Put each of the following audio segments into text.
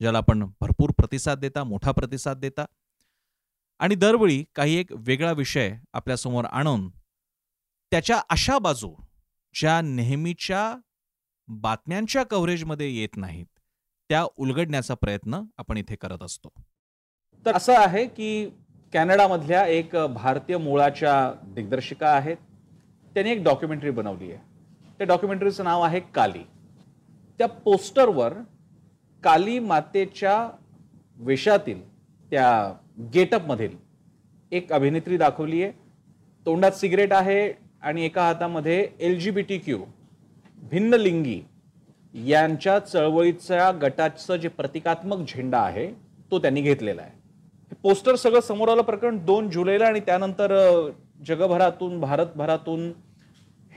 ज्याला आपण भरपूर प्रतिसाद देता मोठा प्रतिसाद देता. आणि दरवेळी काही एक वेगळा विषय आपल्यासमोर आणून त्याच्या अशा बाजू ज्या नेहमीच्या बातम्यांच्या कव्हरेजमध्ये येत नाहीत त्या उलगडण्याचा प्रयत्न आपण इथे करत असतो. तर असं आहे की कॅनडामधल्या एक भारतीय मुळाच्या दिग्दर्शिका आहेत. त्यांनी एक डॉक्युमेंटरी बनवली आहे. त्या डॉक्युमेंटरीचं नाव आहे काली. त्या पोस्टरवर काली मातेच्या वेशातील त्या गेटअपमधील एक अभिनेत्री दाखवली आहे तोंडात सिगरेट आहे आणि एका हातामध्ये L G B T Q भिन्न लिंगी. यांच्या चळवळीच्या गटाचं जे प्रतिकात्मक झेंडा आहे तो त्यांनी घेतलेला आहे. हे पोस्टर सगळं समोर आलं प्रकरण दोन जुलैला आणि त्यानंतर जगभरातून भारतभरातून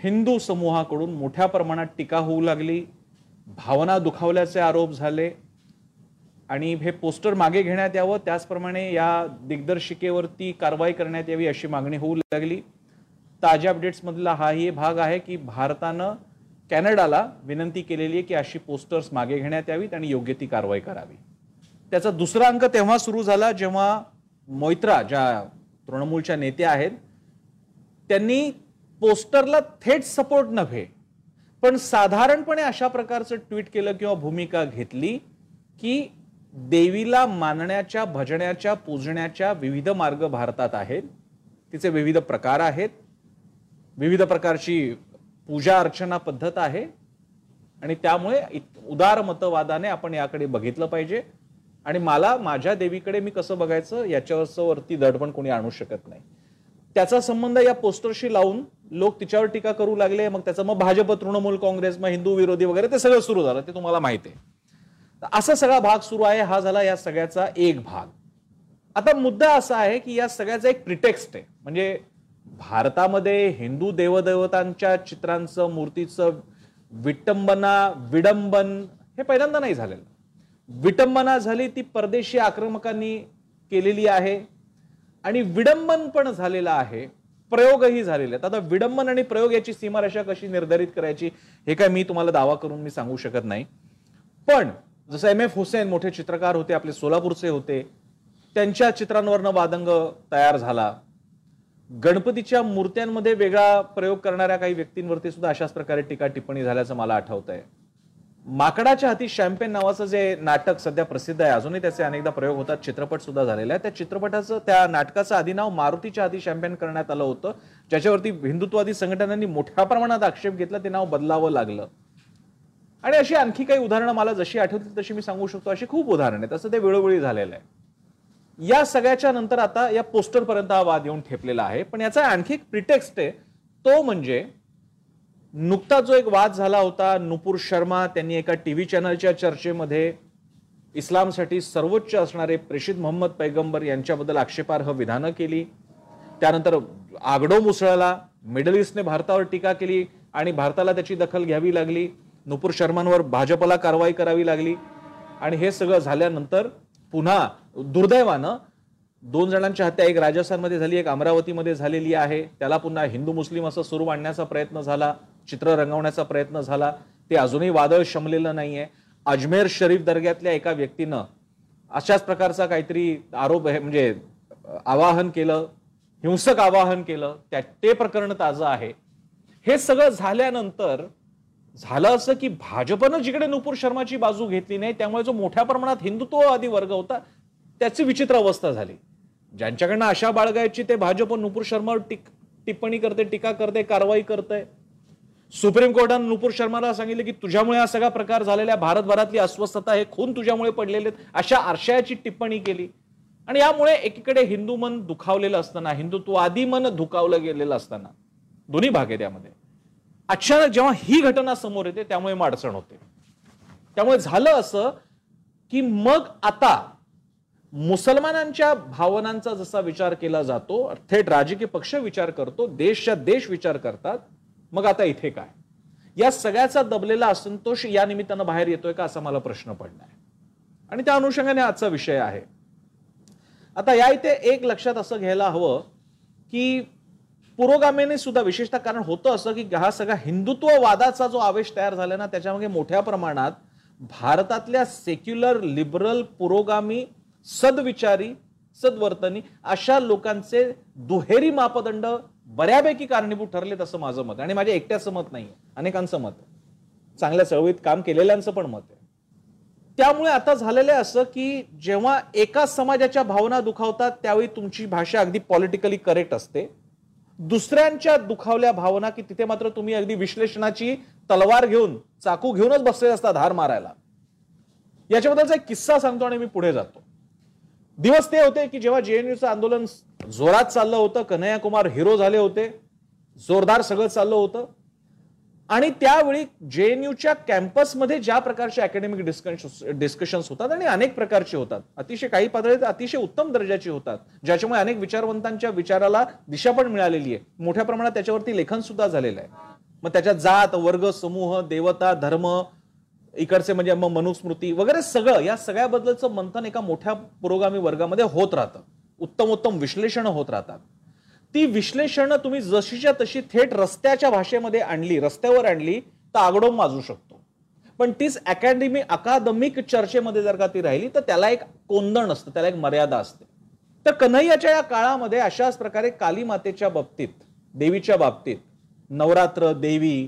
हिंदू समूहाकडून मोठ्या प्रमाणात टीका होऊ लागली. भावना दुखावल्याचे आरोप झाले आणि हे पोस्टर मागे घेण्यात यावं त्याचप्रमाणे या दिग्दर्शिकेवरती कारवाई करण्यात यावी अशी मागणी होऊ लागली. ताज्या अपडेट्समधला हाही भाग आहे की भारतानं कॅनडाला विनंती केलेली आहे की अशी पोस्टर्स मागे घेण्यात यावीत आणि योग्य ती कारवाई करावी. त्याचा दुसरा अंक तेव्हा सुरू झाला जेव्हा मोयत्रा ज्या तृणमूलच्या नेत्या आहेत त्यांनी पोस्टरला थेट सपोर्ट नव्हे पण साधारणपणे अशा प्रकारचं ट्विट केलं किंवा भूमिका घेतली की देवीला मानण्याच्या भजण्याच्या पूजण्याच्या विविध मार्ग भारतात आहेत. तिचे विविध प्रकार आहेत. विविध प्रकारची पूजा अर्चना पद्धत आहे. आणि त्यामुळे उदार मतवादाने आपण याकडे बघितलं पाहिजे. आणि मला माझ्या देवीकडे मी कसं बघायचं याच्यावरचं वरती दडपण कोणी आणू शकत नाही. त्याचा संबंध या पोस्टरशी लावून लोक तिच्यावर टीका करू लागले मग त्याचं मग भाजप तृणमूल काँग्रेस मग हिंदू विरोधी वगैरे ते सगळं सुरू झालं ते तुम्हाला माहिती आहे. असा सगळा भाग सुरू आहे हा झाला या सगळ्याचा एक भाग. आता मुद्दा असा आहे की या सगळ्याचा एक प्रिटेक्स्ट आहे. म्हणजे भारतामध्ये हिंदू देवदेवतांच्या चित्रांचं मूर्तीचं विटंबना विडंबन हे पहिल्यांदा नाही झालेलं. विटंबना झाली ती परदेशी आक्रमकांनी केलेली आहे. आणि विडंबन पण झालेलं आहे. प्रयोगही झालेले आहेत. आता विडंबन आणि प्रयोग याची सीमारेषा कशी निर्धारित करायची हे काय मी तुम्हाला दावा करून मी सांगू शकत नाही. पण जसं एम एफ हुसेन मोठे चित्रकार होते आपले सोलापूरचे होते त्यांच्या चित्रांवरनं वादंग तयार झाला. गणपतीच्या मूर्त्यांमध्ये वेगळा प्रयोग करणाऱ्या काही व्यक्तींवरती सुद्धा अशाच प्रकारे टीका टिप्पणी झाल्याचं मला आठवत आहे माकडाच्या हाती शॅम्पेन नावाचं जे नाटक सध्या प्रसिद्ध आहे अजूनही त्याचे अनेकदा प्रयोग होतात चित्रपट सुद्धा झालेला आहे त्या चित्रपटाचं त्या नाटकाचं आधी नाव मारुतीच्या हाती शॅम्पेन करण्यात आलं होतं. ज्याच्यावरती हिंदुत्ववादी संघटनांनी मोठ्या प्रमाणात आक्षेप घेतला ते नाव बदलावं लागलं. आणि अशी आणखी काही उदाहरणं मला जशी आठवतील तशी मी सांगू शकतो. अशी खूप उदाहरणं आहेत. तसं ते वेळोवेळी झालेलं आहे. या सगळ्याच्या नंतर आता या पोस्टरपर्यंत हा वाद येऊन ठेपलेला आहे. पण याचा आणखी एक प्रिटेक्स्ट आहे. तो म्हणजे नुकता जो एक वाद झाला होता नुपूर शर्मा त्यांनी एका टी व्ही चॅनलच्या चर्चेमध्ये इस्लामसाठी सर्वोच्च असणारे प्रेषित मोहम्मद पैगंबर यांच्याबद्दल आक्षेपार्ह विधानं केली. त्यानंतर आगडो मुसळला मिडल ईस्टने भारतावर टीका केली आणि भारताला त्याची दखल घ्यावी लागली. नुपूर शर्मांवर भाजपला कारवाई करावी लागली. आणि हे सगळं झाल्यानंतर पुन्हा दुर्दैवानं दोन जणांची हत्या एक राजस्थानमध्ये झाली एक अमरावतीमध्ये झालेली आहे. त्याला पुन्हा हिंदू मुस्लिम असं सुरू आणण्याचा प्रयत्न झाला. चित्र रंगवण्याचा प्रयत्न झाला. ते अजूनही वादळ शमलेलं नाहीये. अजमेर शरीफ दर्ग्यातल्या एका व्यक्तीनं अशाच प्रकारचा काहीतरी आरोप म्हणजे आवाहन केलं हिंसक आवाहन केलं त्या ते प्रकरण ताजं आहे. हे सगळं झाल्यानंतर झालं असं की भाजपनं जिकडे नुपूर शर्माची बाजू घेतली नाही त्यामुळे जो मोठ्या प्रमाणात हिंदुत्ववादी वर्ग होता त्याची विचित्र अवस्था झाली. ज्यांच्याकडनं अशा बाळगायची ते भाजप नुपूर शर्मावर टिप्पणी करते टीका करते कारवाई करते. सुप्रीम कोर्टानं नुपूर शर्माला सांगितलं की तुझ्यामुळे हा सगळा प्रकार झालेला भारतभरातली अस्वस्थता हे खून तुझ्यामुळे पडलेले अशा आरशयाची टिप्पणी केली. आणि यामुळे एकीकडे हिंदू मन दुखावलेलं असताना हिंदुत्व आदी मन दुखावलं गेलेलं असताना दोन्ही भाग आहे त्यामध्ये अचानक जेव्हा ही घटना समोर येते त्यामुळे अडचण होते. त्यामुळे झालं असं की मग आता मुसलमानांच्या भावनांचा जसा विचार केला जातो थेट राजकीय पक्ष विचार करतो देशच्या देश विचार करतात मग आता इथे काय? या सगळ्याचा दबलेला असंतोष या निमित्तानं बाहेर येतोय का असा मला प्रश्न पडलाय. आणि त्या अनुषंगाने आजचा विषय आहे. आता या इथे एक लक्षात असं घ्यायला हवं की पुरोगामीने सुद्धा विशेषतः कारण होतं असं की हा सगळा हिंदुत्ववादाचा जो आवेश तयार झाला ना त्याच्यामध्ये मोठ्या प्रमाणात भारतातल्या सेक्युलर लिबरल पुरोगामी सदविचारी सदवर्तनी अशा लोकांचे दुहेरी मापदंड बऱ्यापैकी कारणीभूत ठरलेत असं माझं मत आणि माझ्या एकट्याचं मत नाही अनेकांचं मत आहे. चांगल्या चळवळीत काम केलेल्यांचं पण मत आहे. त्यामुळे आता झालेलं आहे असं की जेव्हा एका समाजाच्या भावना दुखावतात त्यावेळी तुमची भाषा अगदी पॉलिटिकली करेक्ट असते. दुसऱ्यांच्या दुखावल्या भावना की तिथे मात्र तुम्ही अगदी विश्लेषणाची तलवार घेऊन चाकू घेऊनच बसले असता धार मारायला. याच्याबद्दलचा एक किस्सा सांगतो आणि मी पुढे जातो. दिवस ते होते की जेव्हा जेएनयूचं आंदोलन जोरात चाललं होतं कन्हैया कुमार हिरो झाले होते जोरदार सगळं चाललं होतं. आणि त्यावेळी जेएनयूच्या कॅम्पसमध्ये ज्या प्रकारचे अकॅडमिक डिस्कशन्स होतात आणि अनेक प्रकारचे होतात. अतिशय काही पातळीत अतिशय उत्तम दर्जाचे होतात ज्याच्यामुळे अनेक विचारवंतांच्या विचाराला दिशा पण मिळालेली आहे. मोठ्या प्रमाणात त्याच्यावरती लेखन सुद्धा झालेलं आहे. मग त्याच्यात जात वर्ग समूह देवता धर्म इकडचे म्हणजे मग मनुस्मृती वगैरे सगळं या सगळ्याबद्दलचं मंथन एका मोठ्या पुरोगामी वर्गामध्ये होत राहतं. उत्तम उत्तम विश्लेषण होत राहतात. ती विश्लेषणं तुम्ही जशीच्या तशी थेट रस्त्याच्या भाषेमध्ये आणली रस्त्यावर आणली तर आगडोम माजू शकतो. पण तीच अकॅडमी अकादमिक चर्चेमध्ये जर का ती राहिली तर त्याला एक कोंदण असतं त्याला एक मर्यादा असते. तर कन्हैयाच्या या काळामध्ये अशाच प्रकारे काली मातेच्या बाबतीत देवीच्या बाबतीत नवरात्र देवी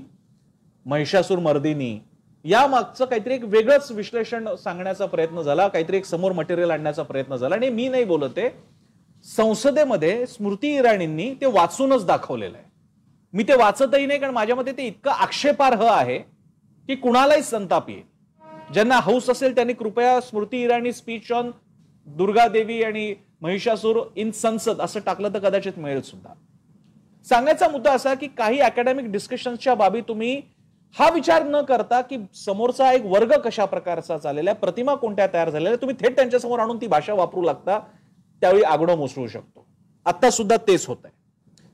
महिषासूर मर्दिनी या मागचं काहीतरी एक वेगळंच विश्लेषण सांगण्याचा प्रयत्न झाला काहीतरी एक समोर मटेरियल आणण्याचा प्रयत्न झाला आणि मी नाही बोलत आहे. संसदेमध्ये स्मृती इराणींनी ते वाचूनच दाखवलेलं आहे. मी ते वाचतही नाही कारण माझ्या मते ते इतकं आक्षेपार्ह आहे की कुणालाही संताप येईल. ज्यांना हौस असेल त्यांनी कृपया स्मृती इराणी स्पीच ऑन दुर्गा देवी आणि महिषासूर इन संसद असं टाकलं तर कदाचित मिळेल सुद्धा. सांगायचा मुद्दा असा की काही अकॅडमिक डिस्कशन्सच्या बाबी तुम्ही हा विचार न करता की समोरचा एक वर्ग कशा प्रकारचा चाललेला आहे प्रतिमा कोणत्या तयार झालेल्या तुम्ही थेट त्यांच्यासमोर आणून ती भाषा वापरू लागता त्यावेळी आगडो मोसळू शकतो. आता सुद्धा तेच होत आहे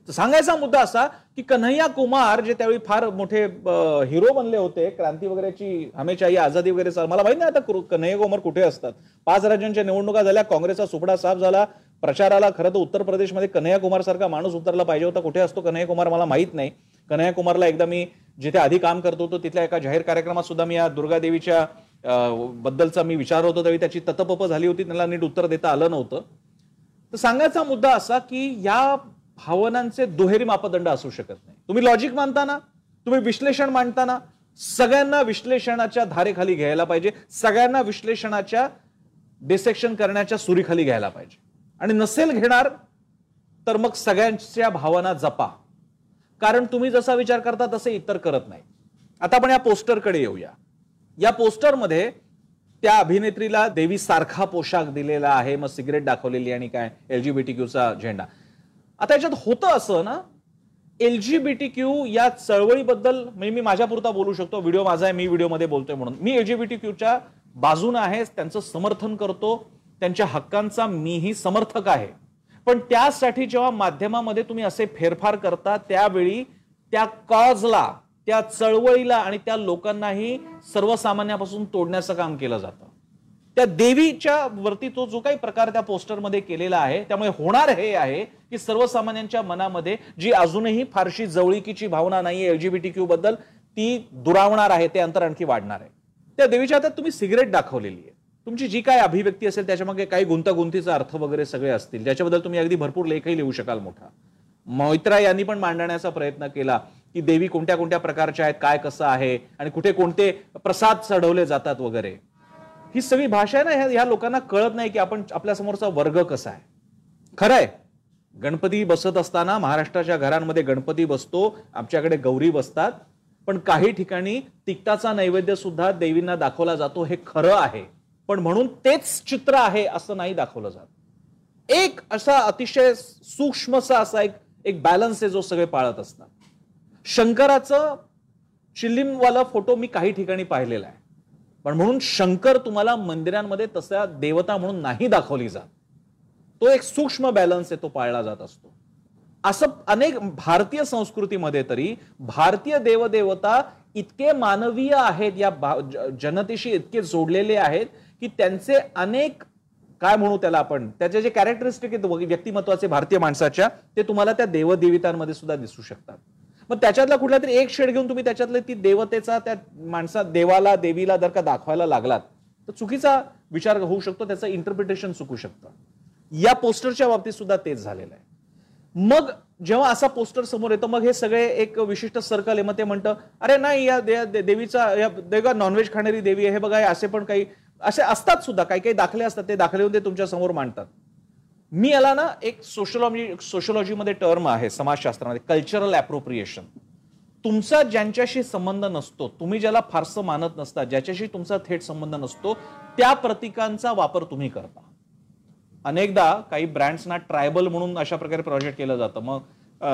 तर सांगायचा मुद्दा असा की कन्हैया कुमार जे त्यावेळी फार मोठे हिरो बनले होते क्रांती वगैरेची आई आझादी वगैरे मला माहीत नाही आता कन्हैया कुमार कुठे असतात. पाच राज्यांच्या निवडणुका झाल्या काँग्रेसचा सुपडा साफ झाला प्रचाराला खरं तर उत्तर प्रदेशमध्ये कन्हैया कुमार सारखा माणूस उतरला पाहिजे होता. कुठे असतो कन्हैया कुमार मला माहीत नाही. कन्हैया कुमारला एकदा मी जिथे आधी काम करत होतो तिथल्या एका जाहीर कार्यक्रमात सुद्धा मी या दुर्गादेवीच्या बद्दलचा मी विचार होतो. त्यावेळी त्याची ततपप झाली होती त्याला नीट उत्तर देता आलं नव्हतं. तर सांगायचा मुद्दा असा की या भावनांचे दुहेरी मापदंड असू शकत नाही. तुम्ही लॉजिक मानताना तुम्ही विश्लेषण मांडताना सगळ्यांना विश्लेषणाच्या धारेखाली घ्यायला पाहिजे सगळ्यांना विश्लेषणाच्या डिसेक्शन करण्याच्या सुरीखाली घ्यायला पाहिजे. आणि नसेल घेणार तर मग सगळ्यांच्या भावना जपा. कारण तुम्ही जसा विचार करता तसे इतर करत नाही. आता आपण या पोस्टरकडे येऊया. या पोस्टरमध्ये त्या अभिनेत्रीला देवी सारखा पोशाख दिलेला आहे मग सिगरेट दाखवलेली आणि काय एलजीबीटी क्यूचा झेंडा. आता याच्यात होतं असं ना एलजीबीटी क्यू या चळवळीबद्दल म्हणजे मी माझ्यापुरता बोलू शकतो. व्हिडिओ माझा आहे मी व्हिडिओमध्ये बोलतोय म्हणून. मी एलजीबीटी क्यूच्या बाजून आहे त्यांचं समर्थन करतो त्यांच्या हक्कांचा मीही समर्थक आहे. पण त्यासाठी जेव्हा माध्यमामध्ये तुम्ही असे फेरफार करता त्यावेळी त्या कॉजला त्या चळवळीला आणि त्या लोकांनाही सर्वसामान्यापासून तोडण्याचं काम केलं जातं. त्या देवीच्या वरती तो जो काही प्रकार त्या पोस्टरमध्ये केलेला आहे त्यामुळे होणार हे आहे की सर्वसामान्यांच्या मनामध्ये जी अजूनही फारशी जवळीकीची भावना नाही एलजीबीटी क्यू बद्दल ती दुरावणार आहे ते अंतर आणखी वाढणार आहे. त्या देवीच्या हातात तुम्ही सिगरेट दाखवलेली आहे. तुमची जी काय अभिव्यक्ती असेल त्याच्यामागे काही गुंतागुंतीचा अर्थ वगैरे सगळे असतील. ज्याच्याबद्दल तुम्ही अगदी भरपूर लेखही लिहू शकाल मोठा. मैत्रा यांनी पण मांडण्याचा प्रयत्न केला की देवी कोणत्या कोणत्या प्रकारच्या आहेत काय कसं आहे आणि कुठे कोणते प्रसाद चढवले जातात वगैरे. ही सगळी भाषा आहे ना ह्या लोकांना कळत नाही की आपण आपल्या समोरचा वर्ग कसा आहे. खरंय गणपती बसत असताना महाराष्ट्राच्या घरांमध्ये गणपती बसतो आमच्याकडे गौरी बसतात पण काही ठिकाणी तिकटाचा नैवेद्य सुद्धा देवींना दाखवला जातो हे खरं आहे. पण म्हणून तेच चित्र आहे असं नाही दाखवलं जात. एक असा अतिशय सूक्ष्मसा असा एक एक बॅलन्स आहे जो सगळे पाळत असतात. शंकराचं चिल्लीमवाला फोटो मी काही ठिकाणी पाहिलेला आहे. पण म्हणून शंकर तुम्हाला मंदिरांमध्ये तसा देवता म्हणून नाही दाखवली जात. तो एक सूक्ष्म बॅलन्स आहे तो पाळला जात असतो. असं अनेक भारतीय संस्कृतीमध्ये तरी भारतीय देवदेवता इतके मानवीय आहेत या जनतेशी इतके जोडलेले आहेत की त्यांचे अनेक काय म्हणू त्याला आपण त्याचे जे कॅरेक्टरिस्टिक आहेत व्यक्तिमत्वाचे भारतीय माणसाच्या ते तुम्हाला त्या देवदेवितांमध्ये सुद्धा दिसू शकतात. मग त्याच्यातला कुठला तरी एक शेड घेऊन तुम्ही त्याच्यातले ती देवतेचा त्या माणसा देवाला देवीला जर का दाखवायला लागलात तर चुकीचा विचार होऊ शकतो त्याचं इंटरप्रिटेशन चुकू शकतं. या पोस्टरच्या बाबतीत सुद्धा तेच झालेलं आहे. मग जेव्हा असा पोस्टर समोर येतो मग हे सगळे एक विशिष्ट सर्कल आहे मग ते म्हणतं अरे नाही या देवीचा या देवा नॉनव्हेज खाणारी देवी आहे हे बघा असे पण काही असे असतात सुद्धा काही काही दाखले असतात ते दाखले ते तुमच्यासमोर मांडतात. मी याला ना एक सोशलॉजी सोशलॉजीमध्ये टर्म आहे समाजशास्त्रामध्ये कल्चरल अप्रोप्रिएशन तुमचा ज्यांच्याशी संबंध नसतो तुम्ही ज्याला फारसं मानत नसता ज्याच्याशी तुमचा थेट संबंध नसतो त्या प्रतीकांचा वापर तुम्ही करता. अनेकदा काही ब्रँड्सना ट्रायबल म्हणून अशा प्रकारे प्रोजेक्ट केलं जातं. मग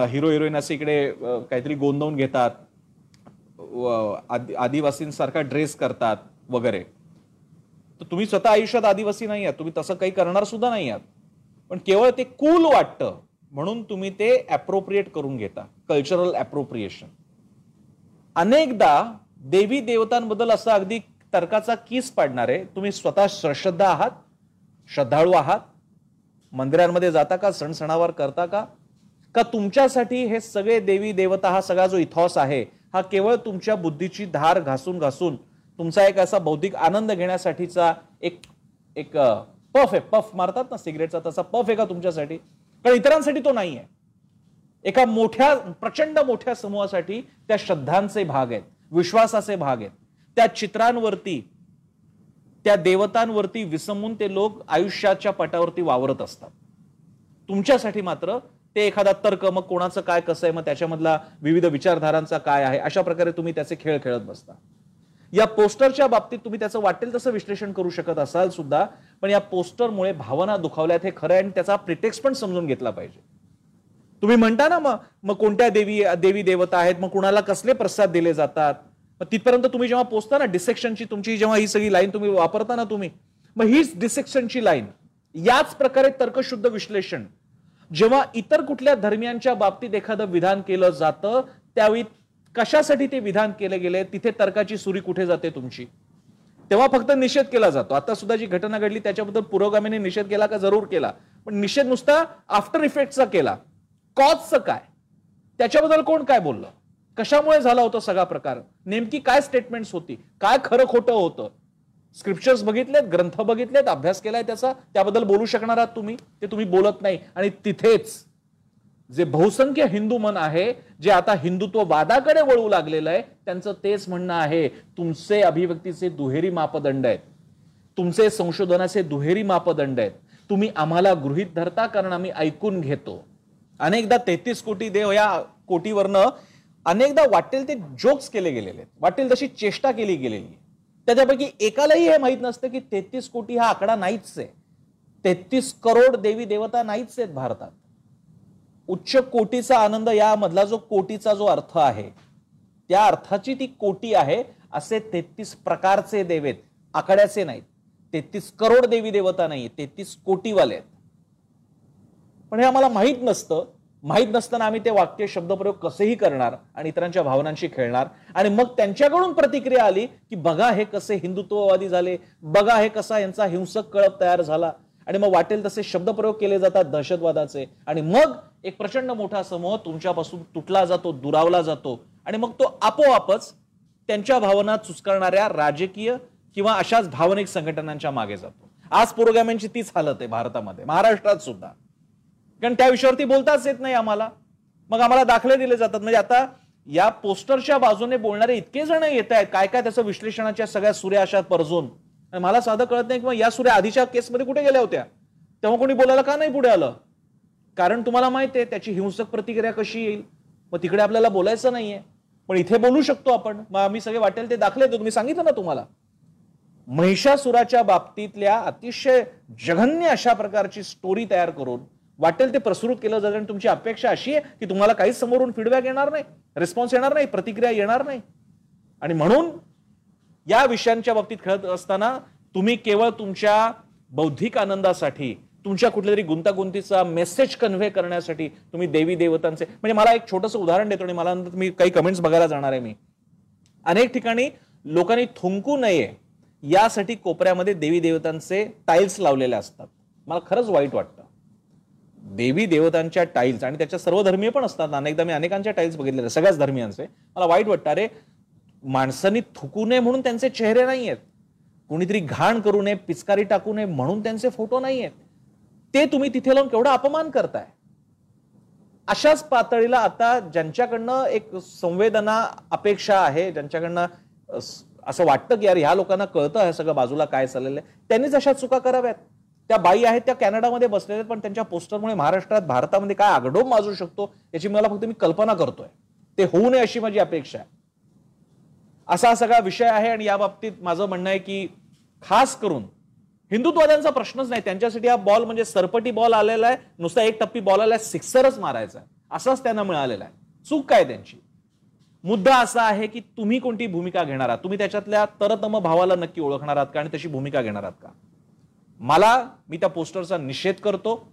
हिरो हिरोईन असे इकडे काहीतरी गोंदवून घेतात आदिवासींसारखा ड्रेस करतात वगैरे. तर तुम्ही स्वतः आयुष्यात आदिवासी नाही आहात तुम्ही तसं काही करणार सुद्धा नाही आहात पण केवळ ते कूल वाटतं म्हणून तुम्ही ते अप्रोप्रिएट करून घेता. कल्चरल अप्रोप्रिएशन अनेकदा देवी देवतांबद्दल असं अगदी तर्काचा कीस पाडणारे तुम्ही स्वतः श्रद्धा आहात श्रद्धाळू आहात मंदिरांमध्ये जाता का सण सणावर करता का का तुमच्यासाठी हे सगळे देवी देवता हा सगळा जो इथॉस आहे हा केवळ तुमच्या बुद्धीची धार घासून घासून तुमचा एक असा बौद्धिक आनंद घेण्यासाठीचा एक एक पफ आहे. पफ मारतात ना सिगरेटचा तसा पफ आहे का तुमच्यासाठी. कारण इतरांसाठी तो नाही आहे एका मोठ्या प्रचंड मोठ्या समूहासाठी त्या श्रद्धांचे भाग आहेत विश्वासाचे भाग आहेत. त्या चित्रांवरती त्या देवतांवरती विसमून ते लोक आयुष्याच्या पटावरती वावरत असतात. तुमच्यासाठी मात्र ते एखादा तर्क मग कोणाचं काय कसं आहे मग त्याच्यामधला विविध विचारधारांचा काय आहे अशा प्रकारे तुम्ही त्याचे खेळ खेळत बसता. या पोस्टरच्या बाबतीत तुम्ही त्याचं वाटेल तसं विश्लेषण करू शकत असाल सुद्धा पण या पोस्टरमुळे भावना दुखावल्यात हे खरं आहे आणि त्याचा प्रिटेक्स पण समजून घेतला पाहिजे. तुम्ही म्हणता ना मग मग कोणत्या देवी देवी देवता आहेत मग कुणाला कसले प्रसाद दिले जातात? मग तिथपर्यंत तुम्ही जेव्हा पोचता ना डिसेक्शनची तुमची जेव्हा ही सगळी लाईन तुम्ही वापरता ना तुम्ही मग हीच डिसेक्शनची लाईन याच प्रकारे तर्कशुद्ध विश्लेषण. जेव्हा इतर कुठल्या धर्मियांच्या बाबतीत एखादं विधान केलं जातं त्यावेळी कशासाठी ते विधान केले गेले तिथे तर्काची सुरी कुठे जाते तुमची? तेव्हा फक्त निषेध केला जातो. आता सुद्धा जी घटना घडली त्याच्याबद्दल पुरोगामीने निषेध केला का? जरूर केला. पण निषेध नुसता आफ्टर इफेक्टचा केला. कॉजचं काय? त्याच्याबद्दल कोण काय बोललं? कशामुळे झाला होता सगळा प्रकार? नेमकी काय स्टेटमेंट्स होती? काय खरं खोटं होतं? स्क्रिप्चर्स बघितलेत ग्रंथ बघितलेत अभ्यास केलाय त्याचा? त्याबद्दल बोलू शकणार आहात तुम्ही? ते तुम्ही बोलत नाही. आणि तिथेच जे बहुसंख्य हिंदू मन आहे जे आता हिंदुत्व वादाकडे वळू लागलेलं आहे त्यांचं तेच म्हणणं आहे तुमचे अभिव्यक्तीचे दुहेरी मापदंड आहेत. तुमचे संशोधनाचे दुहेरी मापदंड आहेत. तुम्ही आम्हाला गृहित धरता कारण आम्ही ऐकून घेतो. अनेकदा तेहतीस कोटी देव या कोटीवरनं अनेकदा वाटेल ते जोक्स केले गेलेले आहेत. वाटेल तशी चेष्टा केली गेलेली त्याच्यापैकी एकालाही हे माहीत नसतं की तेहतीस कोटी हा आकडा नाहीच आहे. तेहतीस करोड देवी देवता नाहीच आहेत भारतात. उच्च कोटीचा आनंद यामधला जो कोटीचा जो अर्थ आहे त्या अर्थाची ती कोटी आहे असे तेहतीस प्रकारचे देवेत आकड्याचे नाहीत. तेहतीस करोड देवी देवता नाही तेहतीस कोटीवाले आहेत. पण हे आम्हाला माहीत नसतं. माहीत नसताना आम्ही ते वाक्य शब्दप्रयोग कसेही करणार आणि इतरांच्या भावनांशी खेळणार आणि मग त्यांच्याकडून प्रतिक्रिया आली की बघा हे कसे हिंदुत्ववादी झाले. बघा हे कसा यांचा हिंसक कळप तयार झाला. आणि मग वाटेल तसे शब्दप्रयोग केले जातात दहशतवादाचे. आणि मग एक प्रचंड मोठा समूह तुमच्यापासून तुटला जातो दुरावला जातो. आणि मग तो आपोआपच त्यांच्या भावना चुचकरणाऱ्या राजकीय किंवा अशाच भावनिक संघटनांच्या मागे जातो. आज पुरोगाम्यांची तीच हालत आहे भारतामध्ये महाराष्ट्रात सुद्धा. कारण त्या विषयावरती बोलताच येत नाही आम्हाला. मग आम्हाला दाखले दिले जातात. म्हणजे आता या पोस्टरच्या बाजूने बोलणारे इतके जण येत आहेत. काय काय त्याचं विश्लेषणाच्या सगळ्या सूर्याशात परजून मला साधं कळत नाही किंवा या सुऱ्या आधीच्या केसमध्ये कुठे गेल्या होत्या? तेव्हा कोणी बोलायला का नाही पुढे आलं? कारण तुम्हाला माहीत आहे त्याची हिंसक प्रतिक्रिया कशी येईल? मग तिकडे आपल्याला बोलायचं नाहीये. पण इथे बोलू शकतो आपण. मग आम्ही सगळे वाटेल ते दाखले तुम्ही सांगितलं ना तुम्हाला. महिषासुराच्या बाबतीतल्या अतिशय जघन्य अशा प्रकारची स्टोरी तयार करून वाटेल ते प्रसृत केलं जातं आणि तुमची अपेक्षा अशी आहे की तुम्हाला काहीच समोरून फीडबॅक येणार नाही. रिस्पॉन्स येणार नाही. प्रतिक्रिया येणार नाही. आणि म्हणून या विषयांच्या बाबतीत खेळत असताना तुम्ही केवळ तुमच्या बौद्धिक आनंदासाठी तुमच्या कुठल्या तरी गुंतागुंतीचा मेसेज कन्व्हे करण्यासाठी तुम्ही देवी देवतांचे म्हणजे मला एक छोटंसं उदाहरण देतो आणि मला नंतर मी काही कमेंट्स बघायला जाणार आहे मी. अनेक ठिकाणी लोकांनी थुंकू नये यासाठी कोपऱ्यामध्ये देवी देवतांचे टाईल्स लावलेले असतात. मला खरंच वाईट वाटतं. देवी देवतांच्या टाईल्स आणि त्याच्या सर्व धर्मीय पण असतात. अनेकदा मी अनेकांच्या टाईल्स बघितलेल्या सगळ्याच धर्मियांचे. मला वाईट वाटतं. अरे माणसांनी थुकू नये म्हणून त्यांचे चेहरे नाही आहेत कुणीतरी घाण करू नये पिचकारी टाकू नये म्हणून त्यांचे फोटो नाही आहेत ते तुम्ही तिथे लावून केवढा अपमान करताय? अशाच पातळीला आता ज्यांच्याकडनं एक संवेदना अपेक्षा आहे ज्यांच्याकडनं असं वाटतं की यार ह्या लोकांना कळतं हे सगळं बाजूला काय चाललेलं आहे त्यांनीच अशा चुका कराव्यात. त्या बाई आहेत त्या कॅनडामध्ये बसलेल्या आहेत पण त्यांच्या पोस्टरमुळे महाराष्ट्रात भारतामध्ये काय आगडोम माजू शकतो याची मला फक्त मी कल्पना करतोय. ते होऊ नये अशी माझी अपेक्षा आहे. असा सगळा विषय आहे आणि या बाबतीत माझं म्हणणं आहे की खास करून हिंदुत्वाद्यांचा प्रश्नच नाही. त्यांच्यासाठी हा बॉल म्हणजे सरपटी बॉल आलेला आहे. नुसता एक टप्पी बॉल आलाय सिक्सरच मारायचा आहे. असाच त्यांना मिळालेला आहे. चूक काय त्यांची? मुद्दा असा आहे की तुम्ही कोणती भूमिका घेणार आहात? तुम्ही त्याच्यातल्या तरतम भावाला नक्की ओळखणार आहात का आणि तशी भूमिका घेणार आहात का? मला मी त्या पोस्टरचा निषेध करतो.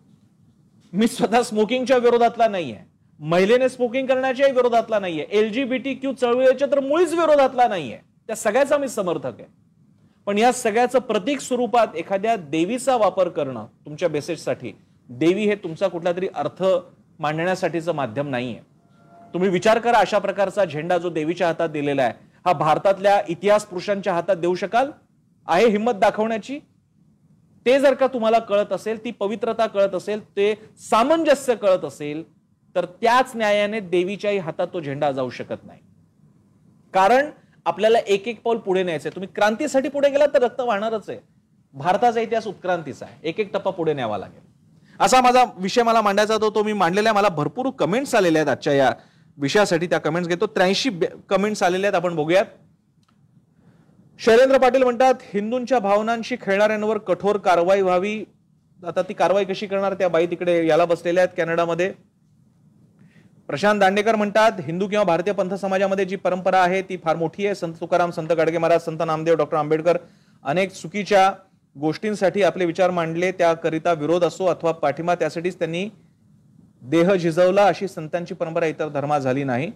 मी स्वतः स्मोकिंगच्या विरोधातला नाहीये. महिलेने स्मोकिंग करण्याच्याही विरोधातला नाहीये. एलजीबीटी क्यू चळवळीच्या तर मुळीच विरोधातला नाहीये. त्या सगळ्याचा मी समर्थक आहे. पण या सगळ्याचं प्रतीक स्वरूपात एखाद्या देवीचा वापर करणं तुमच्या मेसेजसाठी देवी हे तुमचा कुठला तरी अर्थ मांडण्यासाठीचं माध्यम नाहीये. तुम्ही विचार करा अशा प्रकारचा झेंडा जो देवीच्या हातात दिलेला आहे. हा भारतातल्या इतिहास पुरुषांच्या हातात देऊ शकाल? आहे हिंमत दाखवण्याची? ते जर का तुम्हाला कळत असेल ती पवित्रता कळत असेल ते सामंजस्य कळत असेल तर त्याच न्यायाने देवीच्याही हातात तो झेंडा जाऊ शकत नाही. कारण आपल्याला एक एक पाऊल पुढे न्यायचंय. तुम्ही क्रांतीसाठी पुढे गेला तर रक्त वाहणारच आहे. भारताचा इतिहास उत्क्रांतीचा आहे. एक एक टप्पा पुढे न्यावा लागेल. असा माझा विषय मला मांडायचा तो तो मी मांडलेला आहे. मला भरपूर कमेंट्स आलेल्या आहेत आजच्या या विषयासाठी. त्या कमेंट्स घेतो. त्र्याऐंशी कमेंट्स आलेले आहेत. आपण बघूयात. शैलेंद्र पाटील म्हणतात हिंदूंच्या भावनांशी खेळणाऱ्यांवर कठोर कारवाई व्हावी. आता ती कारवाई कशी करणार? त्या बाई तिकडे याला बसलेल्या आहेत कॅनडामध्ये. प्रशांत दांडेकर म्हणतात हिंदू किंवा भारतीय पंथ समाजामध्ये जी परंपरा आहे ती फार मोठी आहे. संत तुकाराम संत गाडगे महाराज संत नामदेव डॉक्टर आंबेडकर अनेक चुकीच्या गोष्टींसाठी आपले विचार मांडले. त्याकरिता विरोध असो अथवा पाठिंबा त्यासाठीच त्यांनी देह झिजवला अशी संतांची परंपरा इतर धर्मात झाली नाही.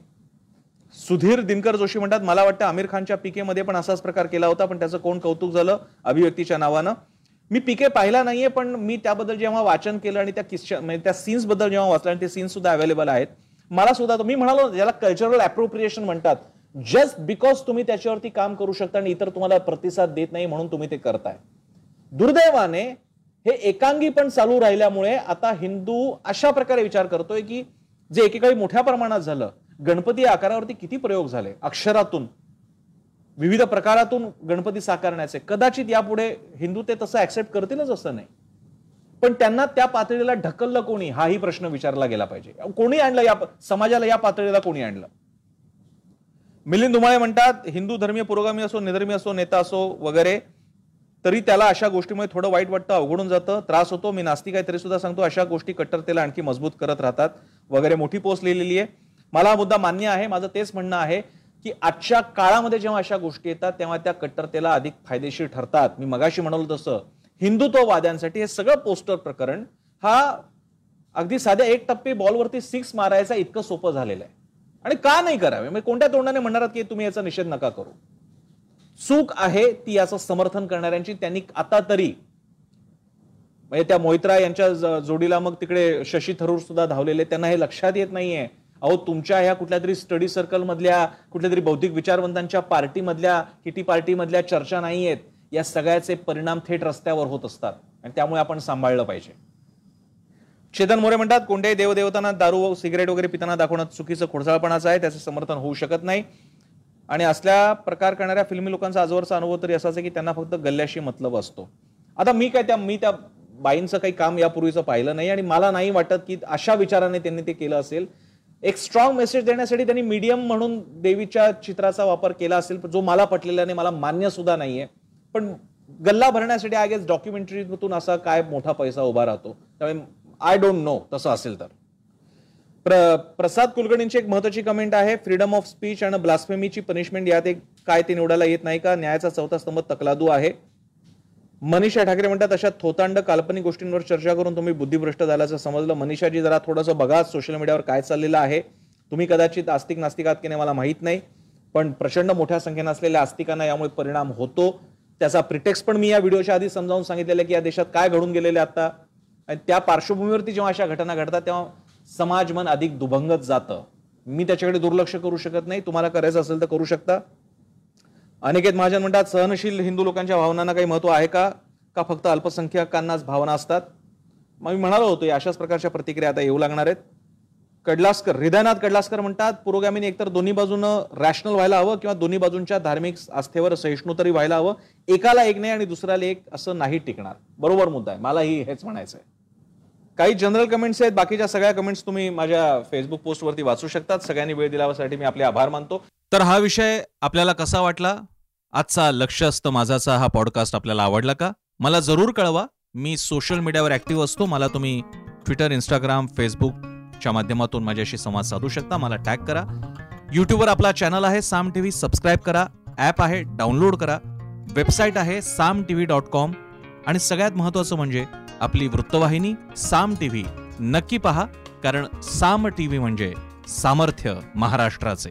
सुधीर दिनकर जोशी म्हणतात मला वाटतं आमिर खानच्या पीकेमध्ये पण असाच प्रकार केला होता पण त्याचं कोण कौतुक झालं? अभिव्यक्तीच्या नावानं. मी पीके पाहिला नाहीये पण मी त्याबद्दल जेव्हा वाचन केलं आणि त्या किस्सा म्हणजे त्या सीन्सबद्दल जेव्हा वाचलं आणि ते सीन्स सुद्धा अवेलेबल आहेत. मला सुद्धा मी म्हणालो ज्याला कल्चरल अप्रोप्रिएशन म्हणतात. जस्ट बिकॉज तुम्ही त्याच्यावरती काम करू शकता आणि इतर तुम्हाला प्रतिसाद देत नाही म्हणून तुम्ही ते करताय. दुर्दैवाने हे एकांगी पण चालू राहिल्यामुळे आता हिंदू अशा प्रकारे विचार करतोय की जे एकेकाळी मोठ्या प्रमाणात झालं गणपती आकारावरती किती प्रयोग झाले? अक्षरातून विविध प्रकारातून गणपती साकारण्याचे. कदाचित यापुढे हिंदू ते तसं ऍक्सेप्ट करतीलच असं नाही. पण त्यांना त्या पातळीला ढकललं कोणी? हाही प्रश्न विचारला गेला पाहिजे. कोणी आणलं या समाजाला या पातळीला कोणी आणलं? मिलिंद धुमाळे म्हणतात हिंदू धर्मीय पुरोगामी असो निधर्मी असो नेता असो वगैरे तरी त्याला अशा गोष्टीमुळे थोडं वाईट वाटतं अवघडून जातं त्रास होतो. मी नास्तिक आहे तरी सुद्धा सांगतो अशा गोष्टी कट्टरतेला आणखी मजबूत करत राहतात. वगैरे मोठी पोस्ट लिहिलेली आहे. मला हा मुद्दा मान्य आहे माझं तेच म्हणणं आहे की आजच्या काळामध्ये जेव्हा अशा गोष्टी येतात तेव्हा त्या कट्टरतेला अधिक फायदेशीर ठरतात. मी मगाशी म्हणालो तसं हिंदुत्ववाद्यांसाठी हे सगळं पोस्टर प्रकरण हा अगदी साध्या एक टप्पे बॉलवरती सिक्स मारायचा इतकं सोपं झालेलं आहे. आणि का नाही करावे? म्हणजे कोणत्या तोंडाने म्हणणार की तुम्ही याचा निषेध नका करू? चूक आहे ती याचं समर्थन करणाऱ्यांची. त्यांनी आता तरी म्हणजे त्या मोहित्रा यांच्या जोडीला मग तिकडे शशी थरूर सुद्धा धावलेले. त्यांना हे लक्षात येत नाहीये. अहो तुमच्या ह्या कुठल्या तरी स्टडी सर्कल मधल्या कुठल्या तरी बौद्धिक विचारवंतांच्या पार्टीमधल्या किटी पार्टीमधल्या चर्चा नाही आहेत या सगळ्याचे परिणाम थेट रस्त्यावर होत असतात आणि त्यामुळे आपण सांभाळलं पाहिजे. चेतन मोरे म्हणतात कोणत्याही देवदेवतांना दारू सिगरेट वगैरे पिताना दाखवणं चुकीचं खोडसाळपणाचं आहे त्याचं समर्थन होऊ शकत नाही. आणि असल्या प्रकार करणाऱ्या फिल्मी लोकांचा आजवरचा अनुभव तरी असाच आहे की त्यांना फक्त गल्ल्याशी मतलब असतो. आता मी काय त्या मी त्या बाईंचं काही काम यापूर्वीचं पाहिलं नाही आणि मला नाही वाटत की अशा विचाराने त्यांनी ते केलं असेल. एक स्ट्रॉंग मेसेज देण्यासाठी त्यांनी मीडियम म्हणून देवीच्या चित्राचा वापर केला असेल जो मला पटलेला नाही मला मान्य सुद्धा नाहीये. पण गल्ला भरण्यासाठी आय गेस डॉक्युमेंटरीतून असा काय मोठा पैसा उभा राहतो. त्यामुळे आय डोंट नो तसं असेल तर. प्र प्रसाद कुलकर्णींची एक महत्वाची कमेंट आहे फ्रीडम ऑफ स्पीच आणि ब्लास्फेमीची पनिशमेंट यात एक काय ते निवडायला येत नाही का? न्यायाचा चौथा स्तंभ तकलादू आहे. मनीषा ठाकरे म्हणतात अशा थोतांड काल्पनिक गोष्टींवर चर्चा करून तुम्ही बुद्धिभ्रष्ट झाल्याचं समजलं. मनीषाजी जरा थोडंसं बघा सोशल मीडियावर काय चाललेलं आहे. तुम्ही कदाचित आस्तिक नास्तिकात की नाही मला माहीत नाही पण प्रचंड मोठ्या संख्येनं असलेल्या आस्तिकांना यामुळे परिणाम होतो. त्याचा प्रिटेक्स पण मी या व्हिडिओच्या आधी समजावून सांगितलेलं की या देशात काय घडून गेलेले आता. आणि त्या पार्श्वभूमीवरती जेव्हा अशा घटना घडतात तेव्हा समाज मन अधिक दुभंगत जातं. मी त्याच्याकडे दुर्लक्ष करू शकत नाही. तुम्हाला करायचं असेल तर करू शकता. अनेक महाजन म्हणतात सहनशील हिंदू लोकांच्या भावनांना काही महत्त्व आहे का? का फक्त अल्पसंख्याकांनाच भावना असतात? मग मी म्हणालो होतो अशाच प्रकारच्या प्रतिक्रिया आता येऊ लागणार आहेत. कडलासकर हृदयनाथ कडलासकर म्हणतात पुरोगामीने एकतर दोन्ही बाजूनं रॅशनल व्हायला हवं किंवा दोन्ही बाजूंच्या धार्मिक आस्थेवर सहिष्णू तरी व्हायला हवं. एकाला एक नाही आणि दुसऱ्याला एक असं नाही टिकणार. बरोबर मुद्दा आहे. मलाही हेच म्हणायचं आहे काही जनरल कमेंट्स आहेत. बाकीच्या सगळ्या कमेंट्स तुम्ही माझ्या फेसबुक पोस्टवरती वाचू शकतात. सगळ्यांनी वेळ दिल्यासाठी मी आपले आभार मानतो. तर हा विषय आपल्याला कसा वाटला? आजचा लक्ष असतं माझाचा. हा पॉडकास्ट आपल्याला आवडला का? मला जरूर कळवा. मी सोशल मीडियावर ऍक्टिव्ह असतो. मला तुम्ही ट्विटर इंस्टाग्राम फेसबुक च्या माध्यमातून माझ्याशी संवाद साधू शकता. मला टॅग करा. युट्यूबवर आपला चॅनल आहे साम टी व्ही सबस्क्राईब करा. ॲप आहे डाउनलोड करा. वेबसाईट आहे Saam T V dot com आणि सगळ्यात महत्त्वाचं म्हणजे आपली वृत्तवाहिनी साम टी व्ही नक्की पहा कारण साम टी व्ही म्हणजे सामर्थ्य महाराष्ट्राचे.